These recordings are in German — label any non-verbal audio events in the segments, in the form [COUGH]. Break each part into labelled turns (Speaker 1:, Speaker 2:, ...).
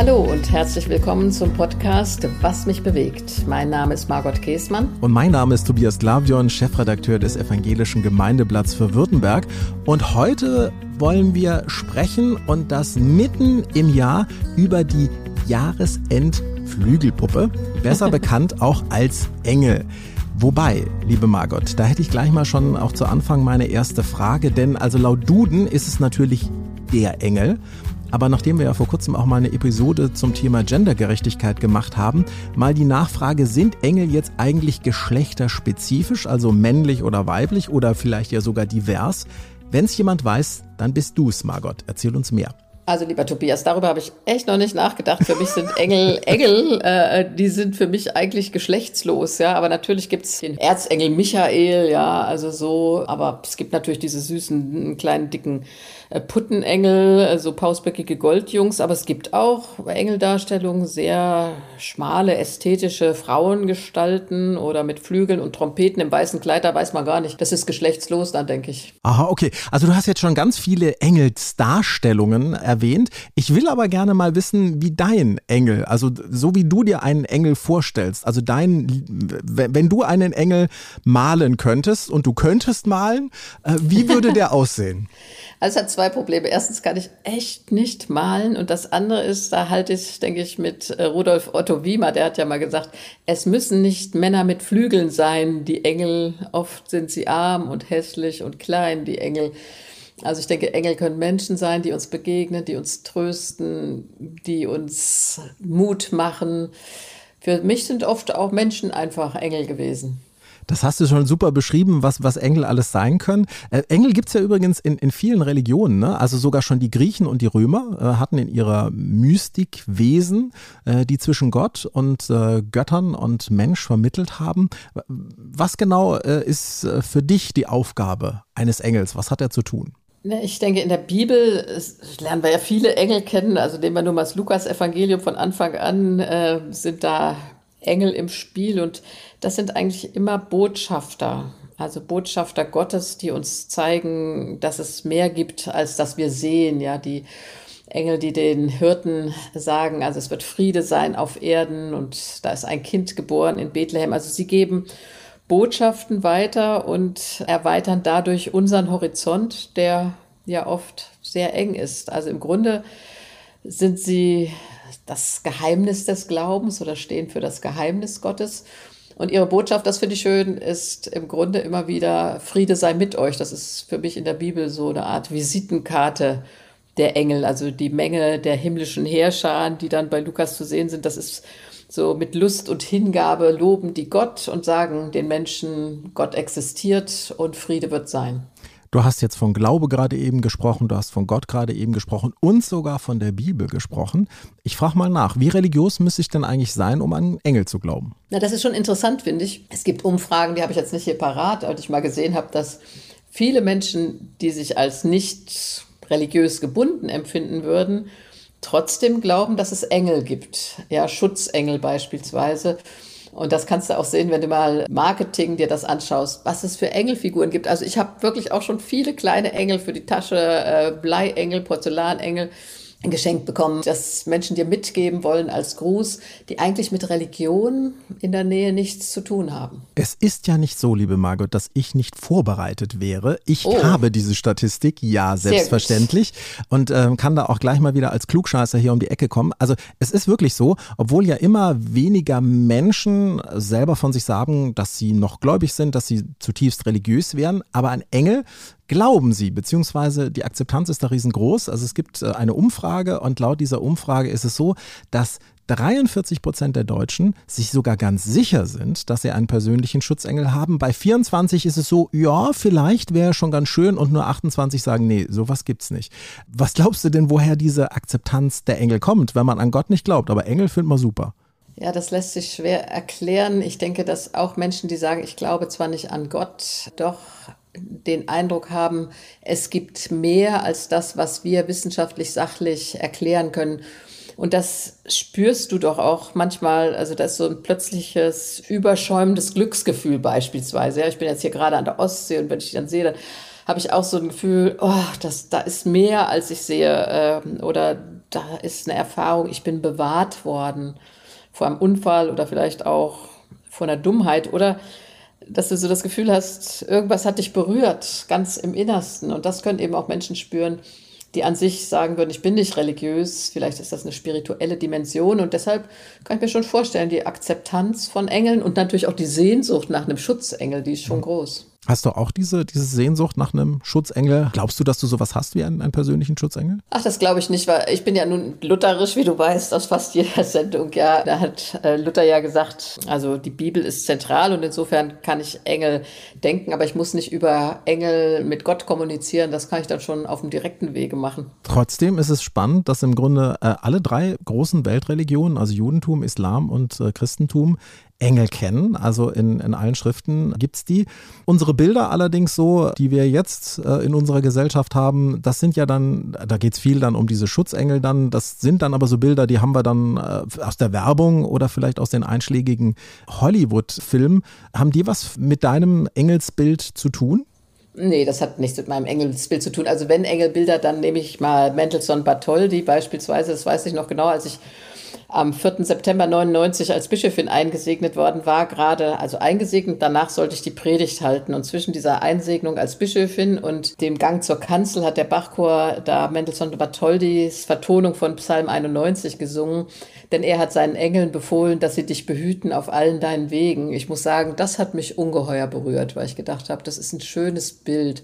Speaker 1: Hallo und herzlich willkommen zum Podcast Was mich bewegt. Mein Name ist Margot Käßmann.
Speaker 2: Und mein Name ist Tobias Glavion, Chefredakteur des Evangelischen Gemeindeblatts für Württemberg. Und heute wollen wir sprechen und das mitten im Jahr über die Jahresendflügelpuppe, besser [LAUGHS] bekannt auch als Engel. Wobei, liebe Margot, da hätte ich gleich mal schon auch zu Anfang meine erste Frage, denn also laut Duden ist es natürlich der Engel. Aber nachdem wir ja vor kurzem auch mal eine Episode zum Thema Gendergerechtigkeit gemacht haben, mal die Nachfrage, sind Engel jetzt eigentlich geschlechterspezifisch, also männlich oder weiblich oder vielleicht ja sogar divers? Wenn es jemand weiß, dann bist du's, Margot. Erzähl uns mehr.
Speaker 1: Also lieber Tobias, darüber habe ich echt noch nicht nachgedacht. Für mich sind Engel, [LAUGHS] Engel, äh, die sind für mich eigentlich geschlechtslos, ja. Aber natürlich gibt es den Erzengel Michael, ja, also so. Aber es gibt natürlich diese süßen, kleinen, dicken äh, Puttenengel, äh, so pausbäckige Goldjungs, aber es gibt auch Engeldarstellungen, sehr schmale, ästhetische Frauengestalten oder mit Flügeln und Trompeten im weißen Kleid, da weiß man gar nicht. Das ist geschlechtslos, dann denke ich.
Speaker 2: Aha, okay. Also du hast jetzt schon ganz viele Engelsdarstellungen erwähnt. Ich will aber gerne mal wissen, wie dein Engel, also so wie du dir einen Engel vorstellst, also dein, wenn du einen Engel malen könntest und du könntest malen, äh, wie [LAUGHS] würde der aussehen?
Speaker 1: Also es hat zwei Probleme. Erstens kann ich echt nicht malen und das andere ist, da halte ich, denke ich, mit äh, Rudolf Otto Wiemer, der hat ja mal gesagt, es müssen nicht Männer mit Flügeln sein, die Engel. Oft sind sie arm und hässlich und klein, die Engel. Also ich denke, Engel können Menschen sein, die uns begegnen, die uns trösten, die uns Mut machen. Für mich sind oft auch Menschen einfach Engel gewesen.
Speaker 2: Das hast du schon super beschrieben, was, was Engel alles sein können. Äh, Engel gibt es ja übrigens in, in vielen Religionen. Ne? Also sogar schon die Griechen und die Römer äh, hatten in ihrer Mystik Wesen, äh, die zwischen Gott und äh, Göttern und Mensch vermittelt haben. Was genau äh, ist äh, für dich die Aufgabe eines Engels? Was hat er zu tun?
Speaker 1: Ne, ich denke, in der Bibel lernen wir ja viele Engel kennen. Also nehmen wir nur mal das Lukas-Evangelium von Anfang an, äh, sind da Engel im Spiel und das sind eigentlich immer Botschafter, also Botschafter Gottes, die uns zeigen, dass es mehr gibt, als dass wir sehen, ja, die Engel, die den Hirten sagen, also es wird Friede sein auf Erden und da ist ein Kind geboren in Bethlehem. Also sie geben Botschaften weiter und erweitern dadurch unseren Horizont, der ja oft sehr eng ist. Also im Grunde sind sie das Geheimnis des Glaubens oder stehen für das Geheimnis Gottes. Und ihre Botschaft, das finde ich schön, ist im Grunde immer wieder Friede sei mit euch. Das ist für mich in der Bibel so eine Art Visitenkarte der Engel, also die Menge der himmlischen Heerscharen, die dann bei Lukas zu sehen sind. Das ist so mit Lust und Hingabe loben die Gott und sagen den Menschen, Gott existiert und Friede wird sein.
Speaker 2: Du hast jetzt von Glaube gerade eben gesprochen, du hast von Gott gerade eben gesprochen und sogar von der Bibel gesprochen. Ich frage mal nach, wie religiös müsste ich denn eigentlich sein, um an Engel zu glauben?
Speaker 1: Na, das ist schon interessant, finde ich. Es gibt Umfragen, die habe ich jetzt nicht hier parat, als ich mal gesehen habe, dass viele Menschen, die sich als nicht religiös gebunden empfinden würden, trotzdem glauben, dass es Engel gibt. Ja, Schutzengel beispielsweise. Und das kannst du auch sehen, wenn du mal Marketing dir das anschaust, was es für Engelfiguren gibt. Also ich habe wirklich auch schon viele kleine Engel für die Tasche, äh, Bleiengel, Porzellanengel geschenkt bekommen, dass Menschen dir mitgeben wollen als Gruß, die eigentlich mit Religion in der Nähe nichts zu tun haben.
Speaker 2: Es ist ja nicht so, liebe Margot, dass ich nicht vorbereitet wäre. Ich oh. habe diese Statistik, ja, selbstverständlich. Und ähm, kann da auch gleich mal wieder als Klugscheißer hier um die Ecke kommen. Also es ist wirklich so, obwohl ja immer weniger Menschen selber von sich sagen, dass sie noch gläubig sind, dass sie zutiefst religiös wären, aber ein Engel glauben sie, beziehungsweise die Akzeptanz ist da riesengroß. Also es gibt äh, eine Umfrage und laut dieser Umfrage ist es so, dass 43 Prozent der Deutschen sich sogar ganz sicher sind, dass sie einen persönlichen Schutzengel haben. Bei 24 ist es so, ja, vielleicht wäre schon ganz schön und nur 28 sagen, nee, sowas gibt's nicht. Was glaubst du denn, woher diese Akzeptanz der Engel kommt, wenn man an Gott nicht glaubt? Aber Engel findet man super.
Speaker 1: Ja, das lässt sich schwer erklären. Ich denke, dass auch Menschen, die sagen, ich glaube zwar nicht an Gott, doch den Eindruck haben, es gibt mehr als das, was wir wissenschaftlich sachlich erklären können. Und das spürst du doch auch manchmal, also das ist so ein plötzliches, überschäumendes Glücksgefühl beispielsweise. Ja, ich bin jetzt hier gerade an der Ostsee und wenn ich dann sehe, dann habe ich auch so ein Gefühl, oh, das, da ist mehr, als ich sehe. Ähm, oder da ist eine Erfahrung, ich bin bewahrt worden vor einem Unfall oder vielleicht auch vor einer Dummheit oder dass du so das Gefühl hast, irgendwas hat dich berührt, ganz im Innersten. Und das können eben auch Menschen spüren, die an sich sagen würden, ich bin nicht religiös, vielleicht ist das eine spirituelle Dimension und deshalb kann ich mir schon vorstellen, die Akzeptanz von Engeln und natürlich auch die Sehnsucht nach einem Schutzengel, die ist schon groß.
Speaker 2: Hast du auch diese, diese Sehnsucht nach einem Schutzengel? Glaubst du, dass du sowas hast wie einen, einen persönlichen Schutzengel?
Speaker 1: Ach, das glaube ich nicht, weil ich bin ja nun lutherisch, wie du weißt, aus fast jeder [LAUGHS] Sendung. Ja, da hat äh, Luther ja gesagt, also die Bibel ist zentral und insofern kann ich Engel denken, aber ich muss nicht über Engel mit Gott kommunizieren. Das kann ich dann schon auf dem direkten Wege machen.
Speaker 2: Trotzdem ist es spannend, dass im Grunde äh, alle drei großen Weltreligionen, also Judentum, Islam und äh, Christentum, Engel kennen. Also in, in allen Schriften gibt es die. Unsere Bilder allerdings so, die wir jetzt äh, in unserer Gesellschaft haben, das sind ja dann, da geht es viel dann um diese Schutzengel dann. Das sind dann aber so Bilder, die haben wir dann äh, aus der Werbung oder vielleicht aus den einschlägigen Hollywood-Filmen. Haben die was mit deinem Engelsbild zu tun?
Speaker 1: Nee, das hat nichts mit meinem Engelsbild zu tun. Also wenn Engelbilder, dann nehme ich mal Mendelssohn Bartholdy beispielsweise, das weiß ich noch genau, als ich am 4. September 99 als Bischöfin eingesegnet worden war, gerade, also eingesegnet, danach sollte ich die Predigt halten. Und zwischen dieser Einsegnung als Bischöfin und dem Gang zur Kanzel hat der Bachchor da Mendelssohn Bartholdys Vertonung von Psalm 91 gesungen. Denn er hat seinen Engeln befohlen, dass sie dich behüten auf allen deinen Wegen. Ich muss sagen, das hat mich ungeheuer berührt, weil ich gedacht habe, das ist ein schönes Bild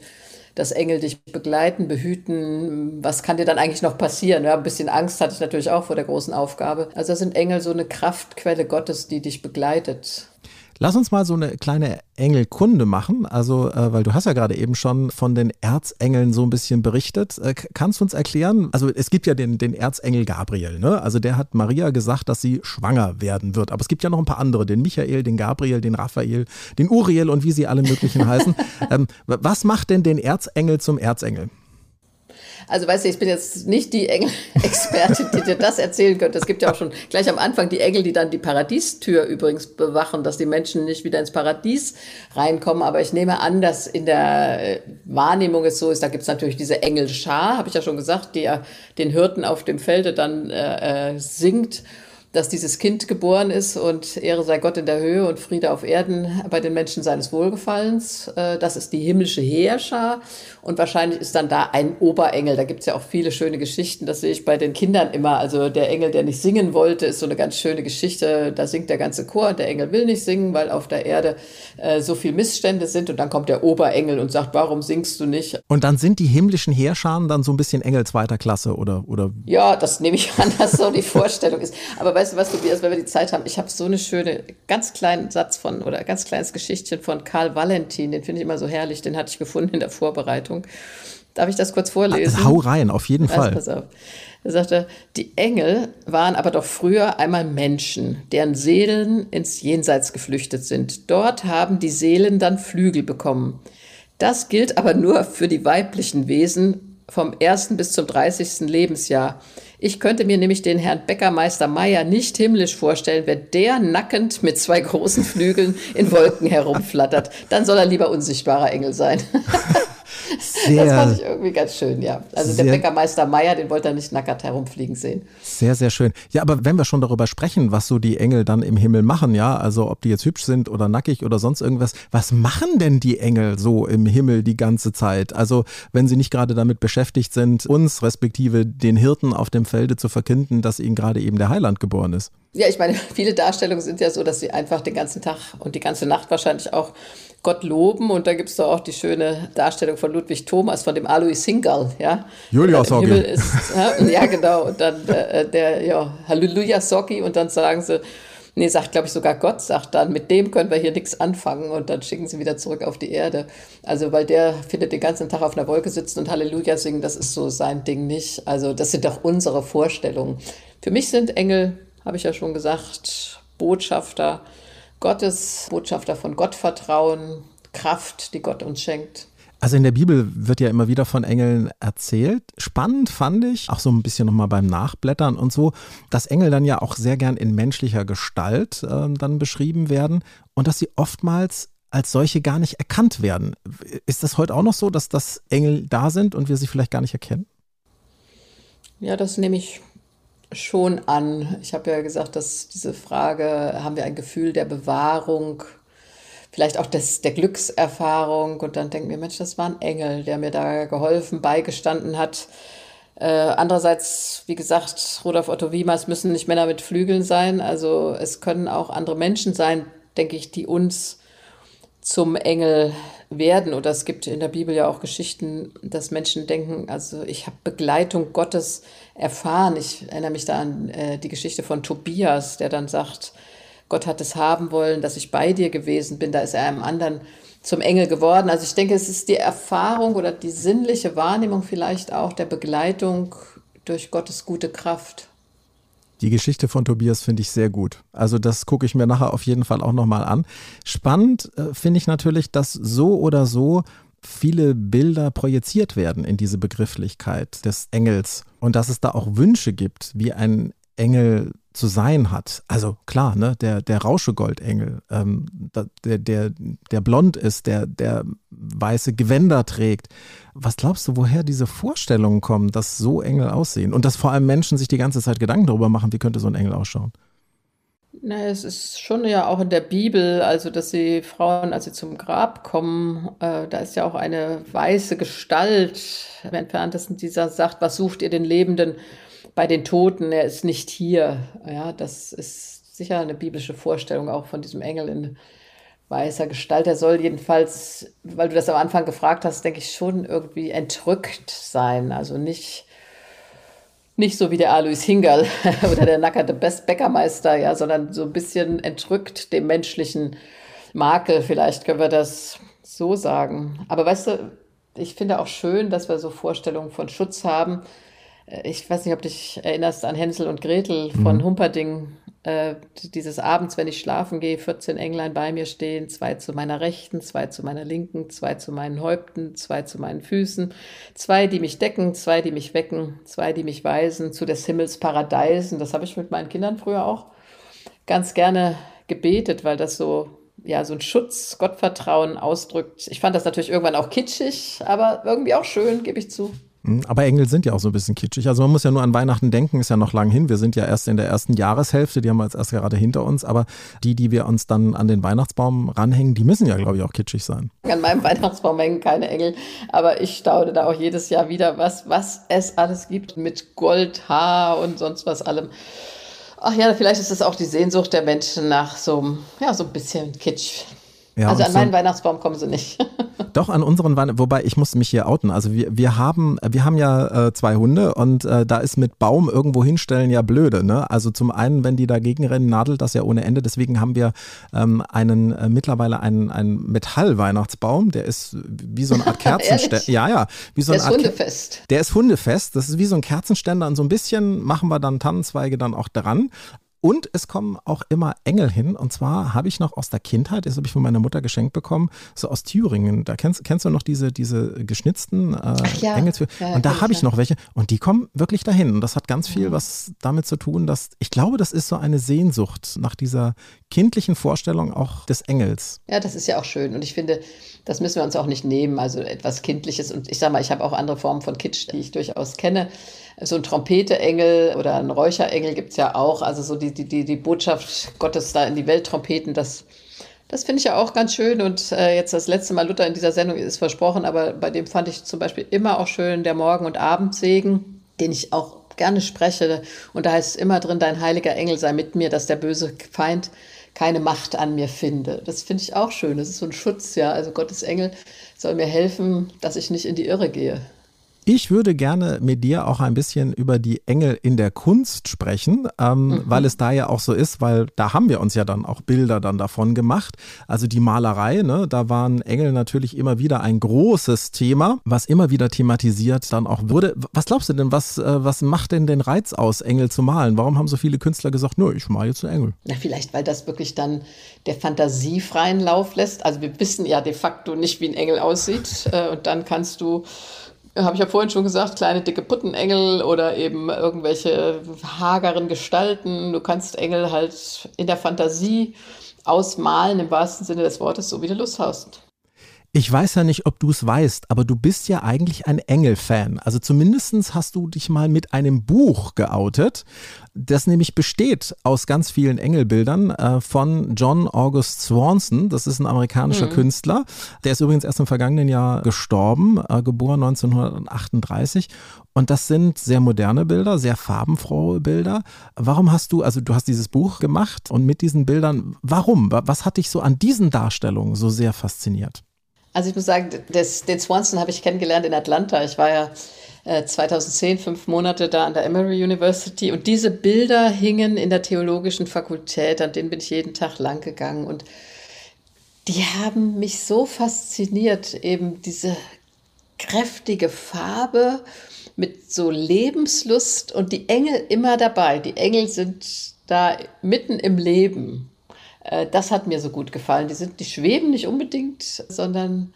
Speaker 1: dass Engel dich begleiten, behüten. Was kann dir dann eigentlich noch passieren? Ja, ein bisschen Angst hatte ich natürlich auch vor der großen Aufgabe. Also sind Engel so eine Kraftquelle Gottes, die dich begleitet.
Speaker 2: Lass uns mal so eine kleine Engelkunde machen. Also, äh, weil du hast ja gerade eben schon von den Erzengeln so ein bisschen berichtet. Äh, kannst du uns erklären? Also, es gibt ja den, den Erzengel Gabriel, ne? Also, der hat Maria gesagt, dass sie schwanger werden wird. Aber es gibt ja noch ein paar andere: den Michael, den Gabriel, den Raphael, den Uriel und wie sie alle möglichen [LAUGHS] heißen. Ähm, was macht denn den Erzengel zum Erzengel?
Speaker 1: Also weißt du, ich bin jetzt nicht die Engel-Expertin, [LAUGHS] die dir das erzählen könnte. Es gibt ja auch schon gleich am Anfang die Engel, die dann die Paradiestür übrigens bewachen, dass die Menschen nicht wieder ins Paradies reinkommen. Aber ich nehme an, dass in der äh, Wahrnehmung es so ist, da gibt es natürlich diese Engelschar, habe ich ja schon gesagt, die ja den Hirten auf dem Felde dann äh, äh singt dass dieses Kind geboren ist und Ehre sei Gott in der Höhe und Friede auf Erden bei den Menschen seines Wohlgefallens. Äh, das ist die himmlische Heerschar und wahrscheinlich ist dann da ein Oberengel. Da gibt es ja auch viele schöne Geschichten, das sehe ich bei den Kindern immer. Also der Engel, der nicht singen wollte, ist so eine ganz schöne Geschichte. Da singt der ganze Chor und der Engel will nicht singen, weil auf der Erde äh, so viel Missstände sind und dann kommt der Oberengel und sagt, warum singst du nicht?
Speaker 2: Und dann sind die himmlischen Heerscharen dann so ein bisschen Engel zweiter Klasse oder? oder?
Speaker 1: Ja, das nehme ich an, dass so die Vorstellung ist. Aber weißt du, was du Tobias, wenn wir die Zeit haben, ich habe so eine schöne, ganz kleinen Satz von, oder ganz kleines Geschichtchen von Karl Valentin, den finde ich immer so herrlich, den hatte ich gefunden in der Vorbereitung. Darf ich das kurz vorlesen?
Speaker 2: Hau rein, auf jeden also, Fall.
Speaker 1: Pass auf. Er sagte, die Engel waren aber doch früher einmal Menschen, deren Seelen ins Jenseits geflüchtet sind. Dort haben die Seelen dann Flügel bekommen. Das gilt aber nur für die weiblichen Wesen vom ersten bis zum 30. Lebensjahr. Ich könnte mir nämlich den Herrn Bäckermeister Meier nicht himmlisch vorstellen, wenn der nackend mit zwei großen Flügeln in Wolken herumflattert. Dann soll er lieber unsichtbarer Engel sein. [LAUGHS] Sehr, das fand ich irgendwie ganz schön, ja. Also sehr, der Bäckermeister Meier, den wollte er nicht nackert herumfliegen sehen.
Speaker 2: Sehr, sehr schön. Ja, aber wenn wir schon darüber sprechen, was so die Engel dann im Himmel machen, ja, also ob die jetzt hübsch sind oder nackig oder sonst irgendwas, was machen denn die Engel so im Himmel die ganze Zeit? Also wenn sie nicht gerade damit beschäftigt sind, uns respektive den Hirten auf dem Felde zu verkünden, dass ihnen gerade eben der Heiland geboren ist.
Speaker 1: Ja, ich meine, [LAUGHS] viele Darstellungen sind ja so, dass sie einfach den ganzen Tag und die ganze Nacht wahrscheinlich auch Gott loben. Und da gibt es doch auch die schöne Darstellung von Ludwig Thomas, von dem Alois Singal, ja.
Speaker 2: Julia Soggi.
Speaker 1: Ja, genau. Und dann äh, der, ja, Halleluja Soggi. Und dann sagen sie, nee, sagt, glaube ich, sogar Gott sagt dann, mit dem können wir hier nichts anfangen. Und dann schicken sie wieder zurück auf die Erde. Also, weil der findet den ganzen Tag auf einer Wolke sitzen und Halleluja singen, das ist so sein Ding nicht. Also, das sind doch unsere Vorstellungen. Für mich sind Engel, habe ich ja schon gesagt, Botschafter Gottes, Botschafter von Gottvertrauen, Kraft, die Gott uns schenkt.
Speaker 2: Also in der Bibel wird ja immer wieder von Engeln erzählt. Spannend fand ich, auch so ein bisschen nochmal beim Nachblättern und so, dass Engel dann ja auch sehr gern in menschlicher Gestalt äh, dann beschrieben werden und dass sie oftmals als solche gar nicht erkannt werden. Ist das heute auch noch so, dass das Engel da sind und wir sie vielleicht gar nicht erkennen?
Speaker 1: Ja, das nehme ich schon an. Ich habe ja gesagt, dass diese Frage, haben wir ein Gefühl der Bewahrung, vielleicht auch des, der Glückserfahrung und dann denken wir, Mensch, das war ein Engel, der mir da geholfen, beigestanden hat. Äh, andererseits, wie gesagt, Rudolf Otto Wiemers müssen nicht Männer mit Flügeln sein. Also es können auch andere Menschen sein, denke ich, die uns zum Engel werden. Oder es gibt in der Bibel ja auch Geschichten, dass Menschen denken, also ich habe Begleitung Gottes erfahren. Ich erinnere mich da an äh, die Geschichte von Tobias, der dann sagt, Gott hat es haben wollen, dass ich bei dir gewesen bin. Da ist er einem anderen zum Engel geworden. Also ich denke, es ist die Erfahrung oder die sinnliche Wahrnehmung vielleicht auch der Begleitung durch Gottes gute Kraft.
Speaker 2: Die Geschichte von Tobias finde ich sehr gut. Also das gucke ich mir nachher auf jeden Fall auch nochmal an. Spannend äh, finde ich natürlich, dass so oder so viele Bilder projiziert werden in diese Begrifflichkeit des Engels und dass es da auch Wünsche gibt, wie ein Engel zu sein hat. Also klar, ne, der, der Rauschegoldengel, ähm, der, der, der blond ist, der, der weiße Gewänder trägt. Was glaubst du, woher diese Vorstellungen kommen, dass so Engel aussehen und dass vor allem Menschen sich die ganze Zeit Gedanken darüber machen, wie könnte so ein Engel ausschauen?
Speaker 1: Na, es ist schon ja auch in der Bibel, also dass die Frauen, als sie zum Grab kommen, äh, da ist ja auch eine weiße Gestalt im entferntesten, dieser sagt, was sucht ihr den Lebenden? Bei den Toten, er ist nicht hier. Ja, das ist sicher eine biblische Vorstellung auch von diesem Engel in weißer Gestalt. Er soll jedenfalls, weil du das am Anfang gefragt hast, denke ich schon irgendwie entrückt sein. Also nicht, nicht so wie der Alois Hingerl [LAUGHS] oder der nackerte Bestbäckermeister, ja, sondern so ein bisschen entrückt dem menschlichen Makel. Vielleicht können wir das so sagen. Aber weißt du, ich finde auch schön, dass wir so Vorstellungen von Schutz haben ich weiß nicht, ob du dich erinnerst an Hänsel und Gretel von mhm. Humperding. Äh, dieses Abends, wenn ich schlafen gehe, 14 Englein bei mir stehen, zwei zu meiner Rechten, zwei zu meiner Linken, zwei zu meinen Häupten, zwei zu meinen Füßen, zwei, die mich decken, zwei, die mich wecken, zwei, die mich weisen zu des Himmels Paradeisen. Das habe ich mit meinen Kindern früher auch ganz gerne gebetet, weil das so ja, so ein Schutz, Gottvertrauen ausdrückt. Ich fand das natürlich irgendwann auch kitschig, aber irgendwie auch schön, gebe ich zu.
Speaker 2: Hm, aber Engel sind ja auch so ein bisschen kitschig. Also man muss ja nur an Weihnachten denken, ist ja noch lang hin. Wir sind ja erst in der ersten Jahreshälfte, die haben wir jetzt erst gerade hinter uns. Aber die, die wir uns dann an den Weihnachtsbaum ranhängen, die müssen ja, glaube ich, auch kitschig sein.
Speaker 1: An meinem Weihnachtsbaum hängen keine Engel, aber ich staune da auch jedes Jahr wieder, was, was es alles gibt mit Goldhaar und sonst was allem. Ach ja, vielleicht ist es auch die Sehnsucht der Menschen nach so, ja, so ein bisschen Kitsch. Ja, also an so meinen Weihnachtsbaum kommen sie nicht. [LAUGHS]
Speaker 2: Doch, an unseren Weihnachten, wobei ich muss mich hier outen. Also wir, wir haben, wir haben ja äh, zwei Hunde und äh, da ist mit Baum irgendwo hinstellen ja blöde. Ne? Also zum einen, wenn die dagegen rennen, nadelt das ja ohne Ende. Deswegen haben wir ähm, einen äh, mittlerweile einen, einen Metall-Weihnachtsbaum, der ist wie so eine Art [LAUGHS] Kerzenständer. ja, ja. Wie so
Speaker 1: der ist hundefest.
Speaker 2: Der ist hundefest. Das ist wie so ein Kerzenständer und so ein bisschen machen wir dann Tannenzweige dann auch dran. Und es kommen auch immer Engel hin. Und zwar habe ich noch aus der Kindheit, das habe ich von meiner Mutter geschenkt bekommen, so aus Thüringen. Da kennst, kennst du noch diese, diese geschnitzten äh, ja. Engel? Ja, und da habe ich noch welche. Und die kommen wirklich dahin. Und das hat ganz viel was damit zu tun, dass ich glaube, das ist so eine Sehnsucht nach dieser kindlichen Vorstellung auch des Engels.
Speaker 1: Ja, das ist ja auch schön. Und ich finde, das müssen wir uns auch nicht nehmen. Also etwas Kindliches. Und ich sage mal, ich habe auch andere Formen von Kitsch, die ich durchaus kenne so ein Trompeteengel oder ein Räucherengel gibt es ja auch. Also so die, die, die Botschaft Gottes da in die Welt trompeten, das, das finde ich ja auch ganz schön. Und äh, jetzt das letzte Mal Luther in dieser Sendung ist versprochen, aber bei dem fand ich zum Beispiel immer auch schön der Morgen- und Abendsegen, den ich auch gerne spreche. Und da heißt es immer drin, dein heiliger Engel sei mit mir, dass der böse Feind keine Macht an mir finde. Das finde ich auch schön. Das ist so ein Schutz, ja. Also Gottes Engel soll mir helfen, dass ich nicht in die Irre gehe.
Speaker 2: Ich würde gerne mit dir auch ein bisschen über die Engel in der Kunst sprechen, ähm, mhm. weil es da ja auch so ist, weil da haben wir uns ja dann auch Bilder dann davon gemacht. Also die Malerei, ne, da waren Engel natürlich immer wieder ein großes Thema, was immer wieder thematisiert dann auch wurde. Was glaubst du denn, was, äh, was macht denn den Reiz aus, Engel zu malen? Warum haben so viele Künstler gesagt, nö, ich male jetzt einen Engel?
Speaker 1: Na, vielleicht, weil das wirklich dann der Fantasie freien Lauf lässt. Also wir wissen ja de facto nicht, wie ein Engel aussieht. Äh, und dann kannst du habe ich ja vorhin schon gesagt, kleine dicke Puttenengel oder eben irgendwelche hageren Gestalten. Du kannst Engel halt in der Fantasie ausmalen, im wahrsten Sinne des Wortes, so wie du Lust hast.
Speaker 2: Ich weiß ja nicht, ob du es weißt, aber du bist ja eigentlich ein Engel-Fan. Also zumindest hast du dich mal mit einem Buch geoutet, das nämlich besteht aus ganz vielen Engelbildern äh, von John August Swanson. Das ist ein amerikanischer mhm. Künstler. Der ist übrigens erst im vergangenen Jahr gestorben, äh, geboren 1938. Und das sind sehr moderne Bilder, sehr farbenfrohe Bilder. Warum hast du, also du hast dieses Buch gemacht und mit diesen Bildern, warum? Was hat dich so an diesen Darstellungen so sehr fasziniert?
Speaker 1: Also ich muss sagen, das, den Swanson habe ich kennengelernt in Atlanta. Ich war ja äh, 2010 fünf Monate da an der Emory University und diese Bilder hingen in der theologischen Fakultät, an denen bin ich jeden Tag lang gegangen und die haben mich so fasziniert, eben diese kräftige Farbe mit so Lebenslust und die Engel immer dabei. Die Engel sind da mitten im Leben. Äh, das hat mir so gut gefallen. Die, sind, die schweben nicht unbedingt, sondern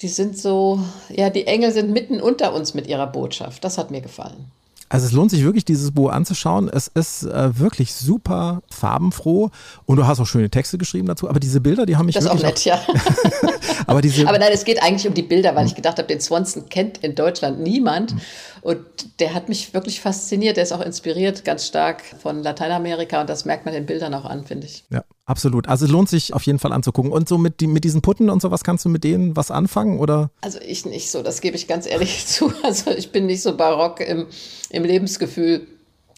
Speaker 1: die sind so, ja, die Engel sind mitten unter uns mit ihrer Botschaft. Das hat mir gefallen.
Speaker 2: Also es lohnt sich wirklich, dieses Buch anzuschauen. Es ist äh, wirklich super farbenfroh und du hast auch schöne Texte geschrieben dazu. Aber diese Bilder, die haben mich
Speaker 1: das
Speaker 2: wirklich.
Speaker 1: Das ist auch nett, ja. [LAUGHS] aber, diese aber nein, es geht eigentlich um die Bilder, weil ich gedacht habe, den Swanson kennt in Deutschland niemand. Und der hat mich wirklich fasziniert. Der ist auch inspiriert ganz stark von Lateinamerika und das merkt man den Bildern auch an, finde ich.
Speaker 2: Ja, Absolut. Also lohnt sich auf jeden Fall anzugucken. Und so mit, die, mit diesen Putten und sowas, kannst du mit denen was anfangen? Oder?
Speaker 1: Also ich nicht so, das gebe ich ganz ehrlich [LAUGHS] zu. Also ich bin nicht so barock im, im Lebensgefühl.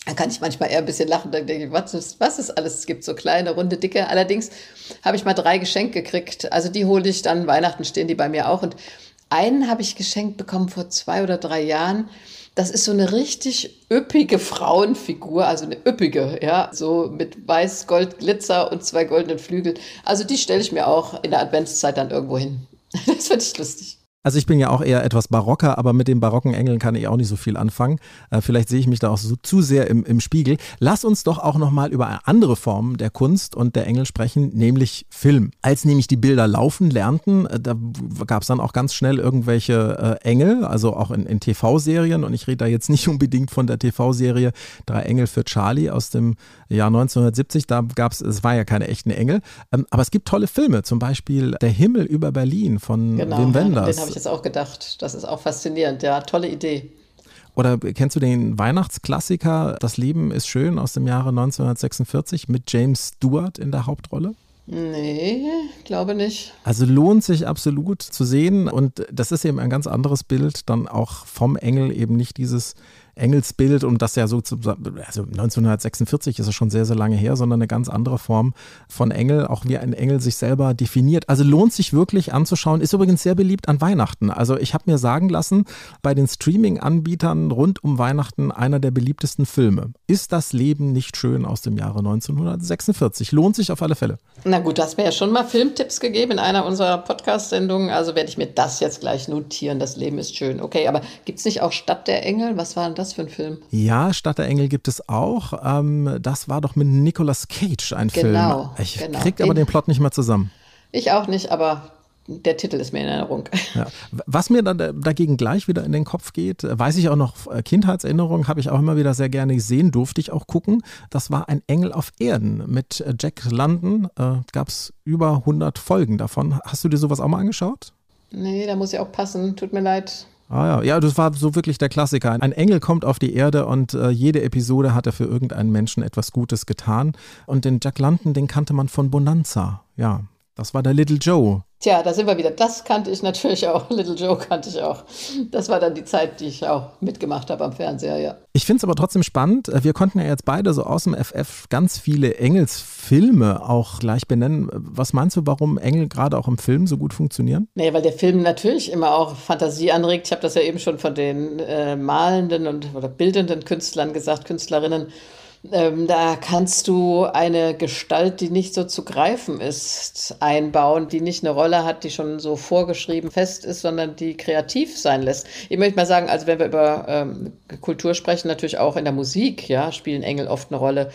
Speaker 1: Da kann ich manchmal eher ein bisschen lachen. Dann denke ich, was ist, was ist alles? Es gibt so kleine, runde, dicke. Allerdings habe ich mal drei geschenkt gekriegt. Also die hole ich dann, Weihnachten stehen die bei mir auch. Und einen habe ich geschenkt bekommen vor zwei oder drei Jahren. Das ist so eine richtig üppige Frauenfigur, also eine üppige, ja, so mit weiß, Gold, Glitzer und zwei goldenen Flügeln. Also die stelle ich mir auch in der Adventszeit dann irgendwo hin. [LAUGHS] Das finde ich lustig.
Speaker 2: Also ich bin ja auch eher etwas barocker, aber mit den barocken Engeln kann ich auch nicht so viel anfangen. Äh, vielleicht sehe ich mich da auch so zu sehr im, im Spiegel. Lass uns doch auch nochmal über andere Formen der Kunst und der Engel sprechen, nämlich Film. Als nämlich die Bilder laufen lernten, äh, da gab es dann auch ganz schnell irgendwelche äh, Engel, also auch in, in TV-Serien. Und ich rede da jetzt nicht [LAUGHS] unbedingt von der TV-Serie Drei Engel für Charlie aus dem Jahr 1970. Da gab es, es war ja keine echten Engel. Ähm, aber es gibt tolle Filme, zum Beispiel Der Himmel über Berlin von genau, Wim Wenders.
Speaker 1: Ich jetzt auch gedacht. Das ist auch faszinierend. Ja, tolle Idee.
Speaker 2: Oder kennst du den Weihnachtsklassiker Das Leben ist schön aus dem Jahre 1946 mit James Stewart in der Hauptrolle?
Speaker 1: Nee, glaube nicht.
Speaker 2: Also lohnt sich absolut zu sehen und das ist eben ein ganz anderes Bild, dann auch vom Engel eben nicht dieses Engelsbild und das ja so, zu, also 1946 ist es schon sehr, sehr lange her, sondern eine ganz andere Form von Engel, auch wie ein Engel sich selber definiert. Also lohnt sich wirklich anzuschauen, ist übrigens sehr beliebt an Weihnachten. Also ich habe mir sagen lassen, bei den Streaming-Anbietern rund um Weihnachten einer der beliebtesten Filme. Ist das Leben nicht schön aus dem Jahre 1946? Lohnt sich auf alle Fälle.
Speaker 1: Na gut, du hast mir ja schon mal Filmtipps gegeben in einer unserer Podcast-Sendungen, also werde ich mir das jetzt gleich notieren. Das Leben ist schön. Okay, aber gibt es nicht auch Stadt der Engel? Was war denn das? Das für ein Film?
Speaker 2: Ja, Stadt der Engel gibt es auch. Ähm, das war doch mit Nicolas Cage ein
Speaker 1: genau,
Speaker 2: Film. Ich genau. krieg aber den Plot nicht mehr zusammen.
Speaker 1: Ich auch nicht, aber der Titel ist mir in Erinnerung.
Speaker 2: Ja. Was mir dann dagegen gleich wieder in den Kopf geht, weiß ich auch noch, äh, Kindheitserinnerung habe ich auch immer wieder sehr gerne gesehen, durfte ich auch gucken. Das war ein Engel auf Erden mit äh, Jack London. Äh, Gab es über 100 Folgen davon. Hast du dir sowas auch mal angeschaut?
Speaker 1: Nee, da muss ich auch passen. Tut mir leid.
Speaker 2: Ah ja, ja, das war so wirklich der Klassiker. Ein Engel kommt auf die Erde und äh, jede Episode hat er für irgendeinen Menschen etwas Gutes getan. Und den Jack London, den kannte man von Bonanza. Ja, das war der Little Joe.
Speaker 1: Tja, da sind wir wieder. Das kannte ich natürlich auch. [LAUGHS] Little Joe kannte ich auch. Das war dann die Zeit, die ich auch mitgemacht habe am Fernseher, ja.
Speaker 2: Ich finde es aber trotzdem spannend. Wir konnten ja jetzt beide so aus dem FF ganz viele Engelsfilme auch gleich benennen. Was meinst du, warum Engel gerade auch im Film so gut funktionieren?
Speaker 1: Nee, weil der Film natürlich immer auch Fantasie anregt. Ich habe das ja eben schon von den äh, malenden und oder bildenden Künstlern gesagt, Künstlerinnen. Ähm, da kannst du eine Gestalt, die nicht so zu greifen ist, einbauen, die nicht eine Rolle hat, die schon so vorgeschrieben fest ist, sondern die kreativ sein lässt. Ich möchte mal sagen, also wenn wir über ähm, Kultur sprechen, natürlich auch in der Musik, ja, spielen Engel oft eine Rolle.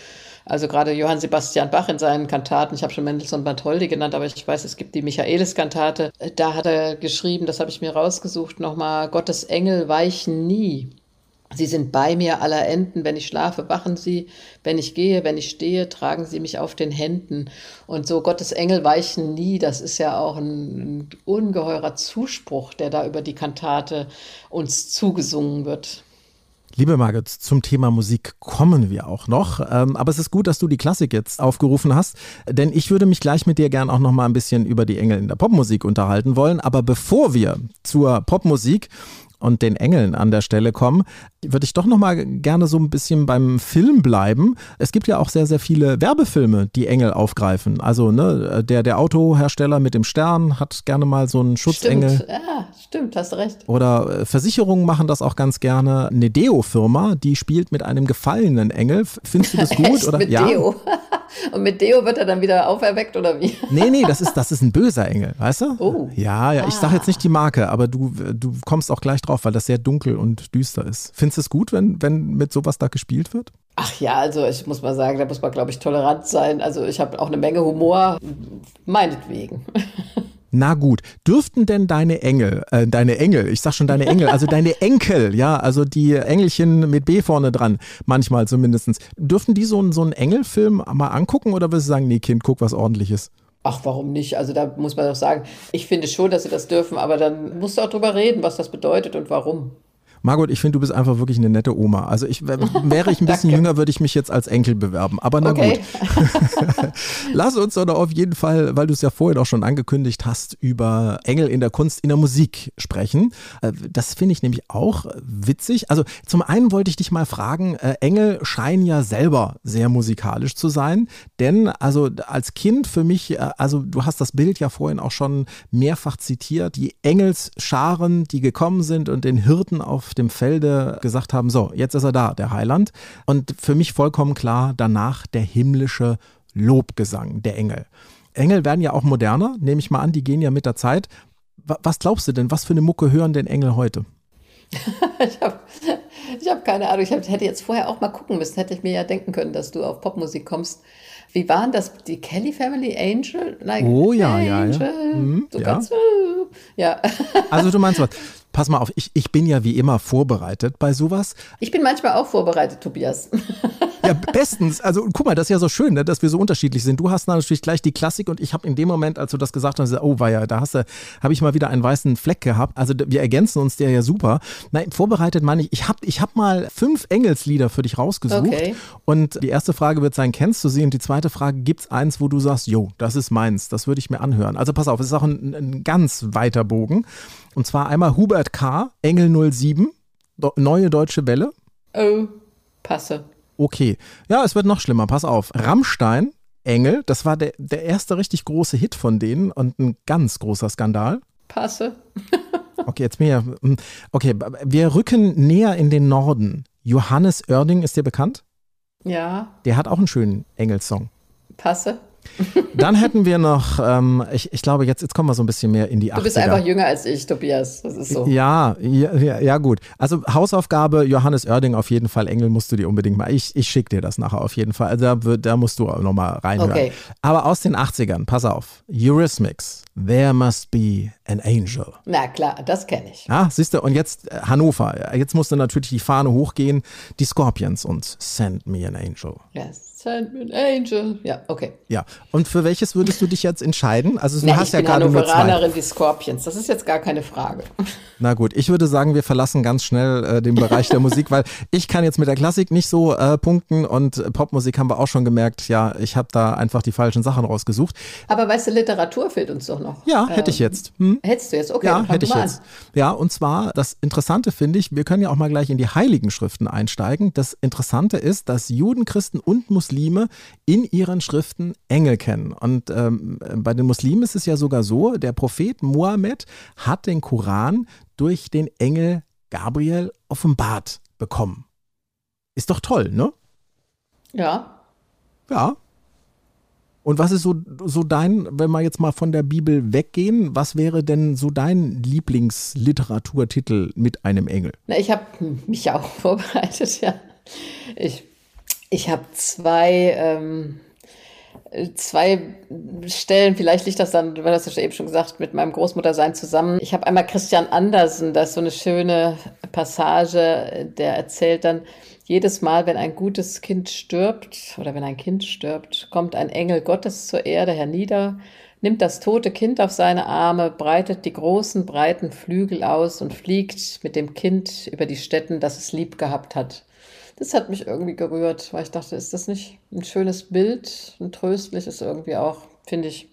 Speaker 1: Also gerade Johann Sebastian Bach in seinen Kantaten, ich habe schon Mendelssohn Bartholdy genannt, aber ich weiß, es gibt die Michaelis-Kantate. Da hat er geschrieben, das habe ich mir rausgesucht, nochmal, Gottes Engel weichen nie. Sie sind bei mir aller Enden. Wenn ich schlafe, wachen sie. Wenn ich gehe, wenn ich stehe, tragen sie mich auf den Händen. Und so Gottes Engel weichen nie. Das ist ja auch ein, ein ungeheurer Zuspruch, der da über die Kantate uns zugesungen wird.
Speaker 2: Liebe Margit, zum Thema Musik kommen wir auch noch. Ähm, aber es ist gut, dass du die Klassik jetzt aufgerufen hast, denn ich würde mich gleich mit dir gern auch noch mal ein bisschen über die Engel in der Popmusik unterhalten wollen. Aber bevor wir zur Popmusik und den Engeln an der Stelle kommen, würde ich doch noch mal gerne so ein bisschen beim Film bleiben. Es gibt ja auch sehr, sehr viele Werbefilme, die Engel aufgreifen. Also ne, der, der Autohersteller mit dem Stern hat gerne mal so einen Schutzengel.
Speaker 1: Stimmt, ja, stimmt, hast recht.
Speaker 2: Oder äh, Versicherungen machen das auch ganz gerne. Eine Deo-Firma, die spielt mit einem gefallenen Engel. Findest du das [LAUGHS] gut?
Speaker 1: Echt?
Speaker 2: oder?
Speaker 1: Mit
Speaker 2: ja.
Speaker 1: Deo. Und mit Deo wird er dann wieder auferweckt oder wie? [LAUGHS]
Speaker 2: Nee, nee, das ist, das ist ein böser Engel, weißt du?
Speaker 1: Oh.
Speaker 2: Ja, ja, ich sage jetzt nicht die Marke, aber du, du kommst auch gleich drauf, weil das sehr dunkel und düster ist. Findest du es gut, wenn, wenn mit sowas da gespielt wird?
Speaker 1: Ach ja, also ich muss mal sagen, da muss man, glaube ich, tolerant sein. Also ich habe auch eine Menge Humor, meinetwegen. [LAUGHS]
Speaker 2: Na gut, dürften denn deine Engel, äh, deine Engel, ich sag schon deine Engel, also [LAUGHS] deine Enkel, ja, also die Engelchen mit B vorne dran, manchmal zumindest, dürften die so, einen so einen Engelfilm mal angucken oder würdest du sagen, nee, Kind, guck was ordentliches?
Speaker 1: Ach, warum nicht? Also da muss man doch sagen, ich finde schon, dass sie das dürfen, aber dann musst du auch drüber reden, was das bedeutet und warum.
Speaker 2: Margot, ich finde, du bist einfach wirklich eine nette Oma. Also ich [LAUGHS] wäre ich ein bisschen jünger, würde ich mich jetzt als Enkel bewerben. Aber na
Speaker 1: Okay.
Speaker 2: gut. [LAUGHS] Lass uns doch auf jeden Fall, weil du es ja vorhin auch schon angekündigt hast, über Engel in der Kunst, in der Musik sprechen. Äh, Das finde ich nämlich auch witzig. Also zum einen wollte ich dich mal fragen, äh, Engel scheinen ja selber sehr musikalisch zu sein. Denn also als Kind für mich, äh, also du hast das Bild ja vorhin auch schon mehrfach zitiert, die Engelsscharen, die gekommen sind und den Hirten auf dem Felde gesagt haben, so, jetzt ist er da, der Heiland. Und für mich vollkommen klar, danach der himmlische Lobgesang der Engel. Engel werden ja auch moderner, nehme ich mal an, die gehen ja mit der Zeit. Wa- Was glaubst du denn, was für eine Mucke hören denn Engel heute? [LAUGHS]
Speaker 1: Ich habe hab keine Ahnung. Ich hab, hätte jetzt vorher auch mal gucken müssen. Hätte ich mir ja denken können, dass du auf Popmusik kommst. Wie waren das? Die Kelly Family Angel? Like
Speaker 2: Oh ja, ja, ja.
Speaker 1: Angel.
Speaker 2: Mhm,
Speaker 1: so
Speaker 2: ja.
Speaker 1: ganz. äh, Ja.
Speaker 2: Also du meinst was? [LAUGHS] Pass mal auf, ich, ich bin ja wie immer vorbereitet bei sowas.
Speaker 1: Ich bin manchmal auch vorbereitet, Tobias. [LAUGHS]
Speaker 2: Ja, bestens. Also guck mal, das ist ja so schön, ne, dass wir so unterschiedlich sind. Du hast natürlich gleich die Klassik und ich habe in dem Moment, als du das gesagt hast, oh war ja, da hast du, habe ich mal wieder einen weißen Fleck gehabt. Also wir ergänzen uns der ja super. Nein, vorbereitet meine ich, ich habe ich hab mal fünf Engelslieder für dich rausgesucht.
Speaker 1: Okay.
Speaker 2: Und die erste Frage wird sein, kennst du sie? Und die zweite Frage, gibt's eins, wo du sagst, jo, das ist meins, das würde ich mir anhören. Also pass auf, es ist auch ein, ein ganz weiter Bogen. Und zwar einmal Hubert K., Engel 07, Do- Neue Deutsche Welle.
Speaker 1: Oh, passe.
Speaker 2: Okay. Ja, es wird noch schlimmer. Pass auf. Rammstein, Engel, das war der, der erste richtig große Hit von denen und ein ganz großer Skandal.
Speaker 1: Passe. [LAUGHS]
Speaker 2: Okay, jetzt mehr. Okay, wir rücken näher in den Norden. Johannes Oerding ist dir bekannt?
Speaker 1: Ja,
Speaker 2: Der hat auch einen schönen Engelsong.
Speaker 1: passe.
Speaker 2: Dann hätten wir noch, ähm, ich, ich glaube, jetzt, jetzt kommen wir so ein bisschen mehr in die 80er.
Speaker 1: Du bist einfach jünger als ich, Tobias. Das ist so.
Speaker 2: Ja, ja, ja, gut. Also Hausaufgabe, Johannes Oerding auf jeden Fall, Engel musst du dir unbedingt mal, ich, ich schicke dir das nachher auf jeden Fall. Also da, da musst du auch nochmal reinhören.
Speaker 1: Okay.
Speaker 2: Aber aus den 80ern, pass auf, Eurythmics, There Must Be an Angel.
Speaker 1: Na klar, das kenne ich.
Speaker 2: Ja, siehst du, und jetzt äh, Hannover, jetzt musste natürlich die Fahne hochgehen, die Scorpions und Send Me an Angel.
Speaker 1: Yes. Send me an angel. Ja, okay.
Speaker 2: Ja, und für welches würdest du dich jetzt entscheiden? Also du
Speaker 1: Na,
Speaker 2: hast
Speaker 1: ich
Speaker 2: ja gerade nur zwei.
Speaker 1: Die Scorpions. Das ist jetzt gar keine Frage. [LAUGHS]
Speaker 2: Na gut, ich würde sagen, wir verlassen ganz schnell äh, den Bereich der Musik, weil ich kann jetzt mit der Klassik nicht so äh, punkten und äh, Popmusik haben wir auch schon gemerkt, ja, ich habe da einfach die falschen Sachen rausgesucht.
Speaker 1: Aber weißt du, Literatur fehlt uns doch noch.
Speaker 2: Ja, hätte ich
Speaker 1: Ähm,
Speaker 2: jetzt. Hm?
Speaker 1: Hättest du jetzt? Okay,
Speaker 2: Ja, hätte ich
Speaker 1: mal
Speaker 2: jetzt.
Speaker 1: An.
Speaker 2: Ja, und zwar, das Interessante finde ich, wir können ja auch mal gleich in die heiligen Schriften einsteigen. Das Interessante ist, dass Juden, Christen und Muslime in ihren Schriften Engel kennen. Und ähm, bei den Muslimen ist es ja sogar so, der Prophet Mohammed hat den Koran durch den Engel Gabriel offenbart bekommen. Ist doch toll, ne?
Speaker 1: Ja.
Speaker 2: Ja. Und was ist so, so dein, wenn wir jetzt mal von der Bibel weggehen, was wäre denn so dein Lieblingsliteraturtitel mit einem Engel?
Speaker 1: Na, ich habe mich ja auch [LAUGHS] vorbereitet, ja. Ich, ich habe zwei, ähm, zwei Stellen, vielleicht liegt das dann, du hast ja eben schon gesagt, mit meinem Großmuttersein zusammen. Ich habe einmal Christian Andersen, das ist so eine schöne Passage, der erzählt dann, jedes Mal, wenn ein gutes Kind stirbt oder wenn ein Kind stirbt, kommt ein Engel Gottes zur Erde hernieder, nimmt das tote Kind auf seine Arme, breitet die großen, breiten Flügel aus und fliegt mit dem Kind über die Städten, das es lieb gehabt hat. Das hat mich irgendwie gerührt, weil ich dachte, ist das nicht ein schönes Bild, ein tröstliches irgendwie auch, finde ich.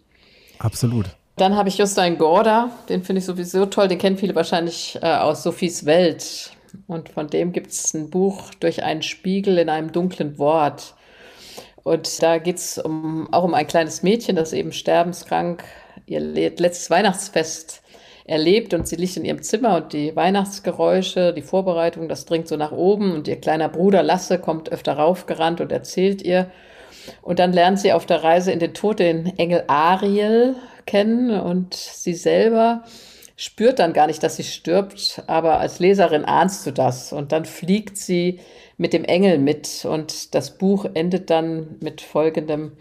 Speaker 2: Absolut.
Speaker 1: Dann habe ich Justin Gorda, den finde ich sowieso toll, den kennen viele wahrscheinlich äh, aus Sophies Welt. Und von dem gibt es ein Buch durch einen Spiegel in einem dunklen Wort. Und da geht es um, auch um ein kleines Mädchen, das eben sterbenskrank ihr letztes Weihnachtsfest erlebt und sie liegt in ihrem Zimmer und die Weihnachtsgeräusche, die Vorbereitung, das dringt so nach oben und ihr kleiner Bruder Lasse kommt öfter raufgerannt und erzählt ihr. Und dann lernt sie auf der Reise in den Tod den Engel Ariel kennen und sie selber spürt dann gar nicht, dass sie stirbt, aber als Leserin ahnst du das. Und dann fliegt sie mit dem Engel mit und das Buch endet dann mit folgendem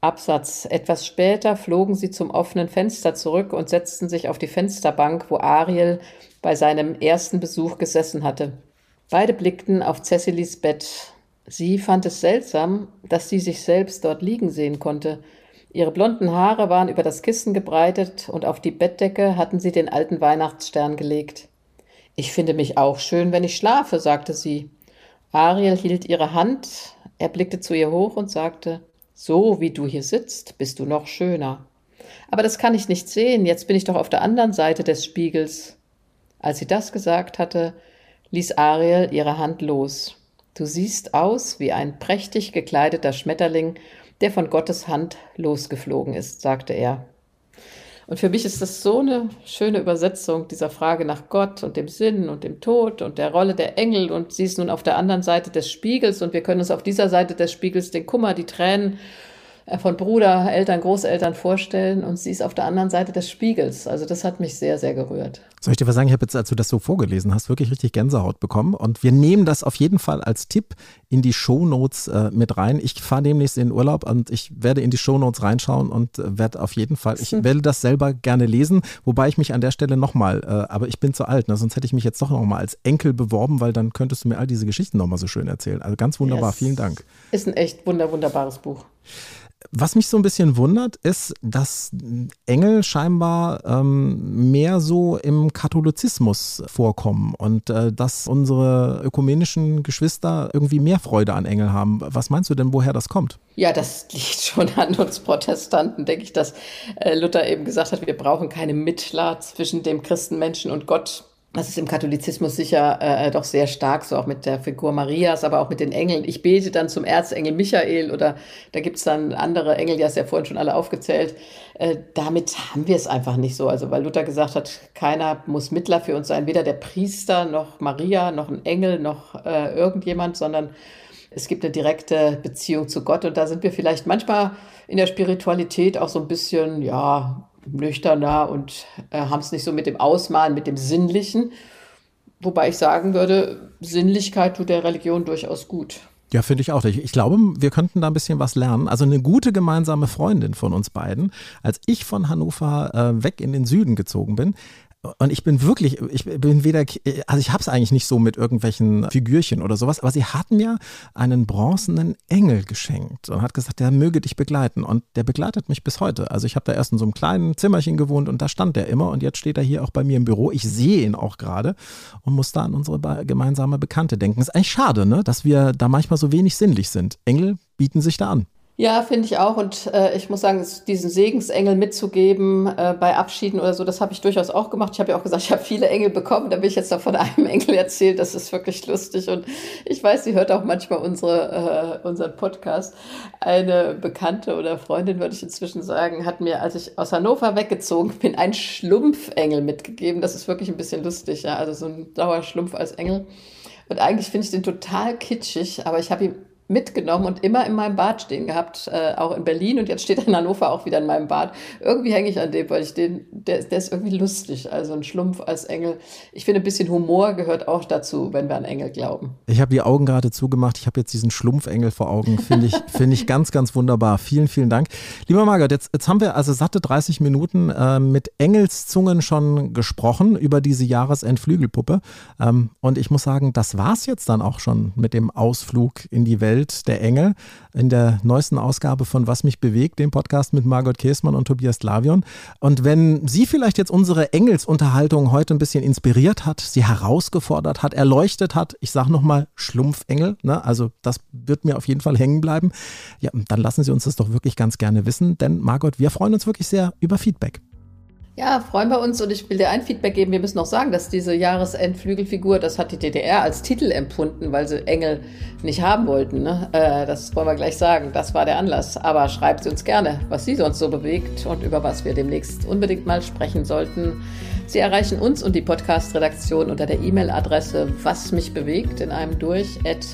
Speaker 1: Absatz. Etwas später flogen sie zum offenen Fenster zurück und setzten sich auf die Fensterbank, wo Ariel bei seinem ersten Besuch gesessen hatte. Beide blickten auf Cecilys Bett. Sie fand es seltsam, dass sie sich selbst dort liegen sehen konnte. Ihre blonden Haare waren über das Kissen gebreitet und auf die Bettdecke hatten sie den alten Weihnachtsstern gelegt. Ich finde mich auch schön, wenn ich schlafe, sagte sie. Ariel hielt ihre Hand, er blickte zu ihr hoch und sagte, so wie du hier sitzt, bist du noch schöner. Aber das kann ich nicht sehen, jetzt bin ich doch auf der anderen Seite des Spiegels. Als sie das gesagt hatte, ließ Ariel ihre Hand los. Du siehst aus wie ein prächtig gekleideter Schmetterling der von Gottes Hand losgeflogen ist, sagte er. Und für mich ist das so eine schöne Übersetzung dieser Frage nach Gott und dem Sinn und dem Tod und der Rolle der Engel. Und sie ist nun auf der anderen Seite des Spiegels und wir können uns auf dieser Seite des Spiegels den Kummer, die Tränen von Bruder, Eltern, Großeltern vorstellen und sie ist auf der anderen Seite des Spiegels. Also das hat mich sehr, sehr gerührt.
Speaker 2: Soll ich dir was sagen? Ich habe jetzt, als du das so vorgelesen hast, wirklich richtig Gänsehaut bekommen und wir nehmen das auf jeden Fall als Tipp in die Shownotes äh, mit rein. Ich fahre demnächst in den Urlaub und ich werde in die Shownotes reinschauen und äh, werde auf jeden Fall, ich werde das selber gerne lesen, wobei ich mich an der Stelle nochmal, äh, aber ich bin zu alt, ne? sonst hätte ich mich jetzt doch nochmal als Enkel beworben, weil dann könntest du mir all diese Geschichten nochmal so schön erzählen. Also ganz wunderbar, yes. vielen Dank.
Speaker 1: Ist ein echt wunder, wunderbares Buch.
Speaker 2: Was mich so ein bisschen wundert, ist, dass Engel scheinbar ähm, mehr so im Katholizismus vorkommen und äh, dass unsere ökumenischen Geschwister irgendwie mehr Freude an Engel haben. Was meinst du denn, woher das kommt?
Speaker 1: Ja, das liegt schon an uns Protestanten, denke ich, dass äh, Luther eben gesagt hat, wir brauchen keine Mittler zwischen dem Christenmenschen und Gott. Das ist im Katholizismus sicher äh, doch sehr stark, so auch mit der Figur Marias, aber auch mit den Engeln. Ich bete dann zum Erzengel Michael oder da gibt's dann andere Engel, die hast ja vorhin schon alle aufgezählt. Äh, damit haben wir es einfach nicht so. Also weil Luther gesagt hat, keiner muss Mittler für uns sein, weder der Priester noch Maria noch ein Engel noch äh, irgendjemand, sondern es gibt eine direkte Beziehung zu Gott und da sind wir vielleicht manchmal in der Spiritualität auch so ein bisschen, ja, nüchterner und äh, haben es nicht so mit dem Ausmalen, mit dem Sinnlichen. Wobei ich sagen würde, Sinnlichkeit tut der Religion durchaus gut.
Speaker 2: Ja, finde ich auch. Ich, ich, glaube, wir könnten da ein bisschen was lernen. Also eine gute gemeinsame Freundin von uns beiden. Als ich von Hannover äh, weg in den Süden gezogen bin, und ich bin wirklich, ich bin weder, also ich habe es eigentlich nicht so mit irgendwelchen Figürchen oder sowas, aber sie hat mir einen bronzenen Engel geschenkt und hat gesagt, der möge dich begleiten. Und der begleitet mich bis heute. Also ich habe da erst in so einem kleinen Zimmerchen gewohnt und da stand der immer und jetzt steht er hier auch bei mir im Büro. Ich sehe ihn auch gerade und muss da an unsere gemeinsame Bekannte denken. Ist eigentlich schade, ne, dass wir da manchmal so wenig sinnlich sind. Engel bieten sich da an.
Speaker 1: Ja, finde ich auch. Und äh, ich muss sagen, diesen Segensengel mitzugeben äh, bei Abschieden oder so, das habe ich durchaus auch gemacht. Ich habe ja auch gesagt, ich habe viele Engel bekommen. Da bin ich jetzt noch von einem [LAUGHS] Engel erzählt. Das ist wirklich lustig. Und ich weiß, sie hört auch manchmal unsere, äh, unseren Podcast. Eine Bekannte oder Freundin, würde ich inzwischen sagen, hat mir, als ich aus Hannover weggezogen bin, einen Schlumpfengel mitgegeben. Das ist wirklich ein bisschen lustig. Ja? Also so ein Dauerschlumpf als Engel. Und eigentlich finde ich den total kitschig, aber ich habe ihm mitgenommen und immer in meinem Bad stehen gehabt, äh, auch in Berlin und jetzt steht er in Hannover auch wieder in meinem Bad. Irgendwie hänge ich an dem, weil ich den, der, der ist irgendwie lustig, also ein Schlumpf als Engel. Ich finde, ein bisschen Humor gehört auch dazu, wenn wir an Engel glauben.
Speaker 2: Ich habe die Augen gerade zugemacht, ich habe jetzt diesen Schlumpfengel vor Augen, finde ich, [LAUGHS] finde ich ganz, ganz wunderbar. Vielen, vielen Dank. Lieber Margot, jetzt, jetzt haben wir also satte 30 Minuten äh, mit Engelszungen schon gesprochen über diese Jahresendflügelpuppe ähm, und ich muss sagen, das war es jetzt dann auch schon mit dem Ausflug in die Welt Welt der Engel in der neuesten Ausgabe von Was mich bewegt, dem Podcast mit Margot Käßmann und Tobias Lavion. Und wenn Sie vielleicht jetzt unsere Engelsunterhaltung heute ein bisschen inspiriert hat, Sie herausgefordert hat, erleuchtet hat, ich sage nochmal Schlumpfengel, ne? also das wird mir auf jeden Fall hängen bleiben, ja, dann lassen Sie uns das doch wirklich ganz gerne wissen, denn Margot, wir freuen uns wirklich sehr über Feedback.
Speaker 1: Ja, freuen wir uns und ich will dir ein Feedback geben. Wir müssen noch sagen, dass diese Jahresendflügelfigur, das hat die DDR als Titel empfunden, weil sie Engel nicht haben wollten. Ne? Äh, das wollen wir gleich sagen. Das war der Anlass. Aber schreibt sie uns gerne, was sie sonst so bewegt und über was wir demnächst unbedingt mal sprechen sollten. Sie erreichen uns und die Podcast-Redaktion unter der E-Mail-Adresse was mich bewegt in einem durch at.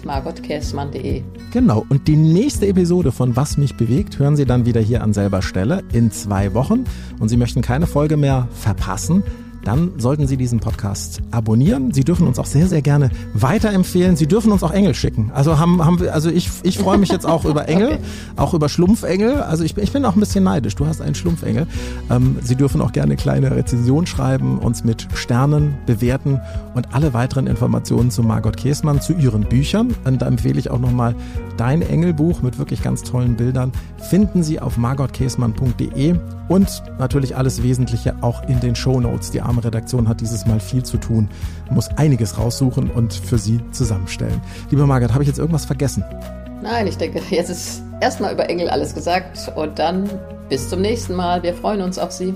Speaker 2: Genau, und die nächste Episode von Was mich bewegt hören Sie dann wieder hier an selber Stelle in zwei Wochen. Und Sie möchten keine Folge mehr verpassen dann sollten Sie diesen Podcast abonnieren. Sie dürfen uns auch sehr, sehr gerne weiterempfehlen. Sie dürfen uns auch Engel schicken. Also haben, haben wir, also ich, ich freue mich jetzt auch über Engel, [LAUGHS] okay. auch über Schlumpfengel. Also ich, ich bin auch ein bisschen neidisch. Du hast einen Schlumpfengel. Ähm, Sie dürfen auch gerne kleine Rezension schreiben, uns mit Sternen bewerten und alle weiteren Informationen zu Margot Käßmann, zu ihren Büchern. Und da empfehle ich auch nochmal dein Engelbuch mit wirklich ganz tollen Bildern. Finden Sie auf margotkäßmann.de und natürlich alles Wesentliche auch in den Show Notes. Die arme Redaktion hat dieses Mal viel zu tun, muss einiges raussuchen und für Sie zusammenstellen. Liebe Margaret, habe ich jetzt irgendwas vergessen?
Speaker 1: Nein, ich denke, jetzt ist erstmal über Engel alles gesagt und dann bis zum nächsten Mal. Wir freuen uns auf Sie.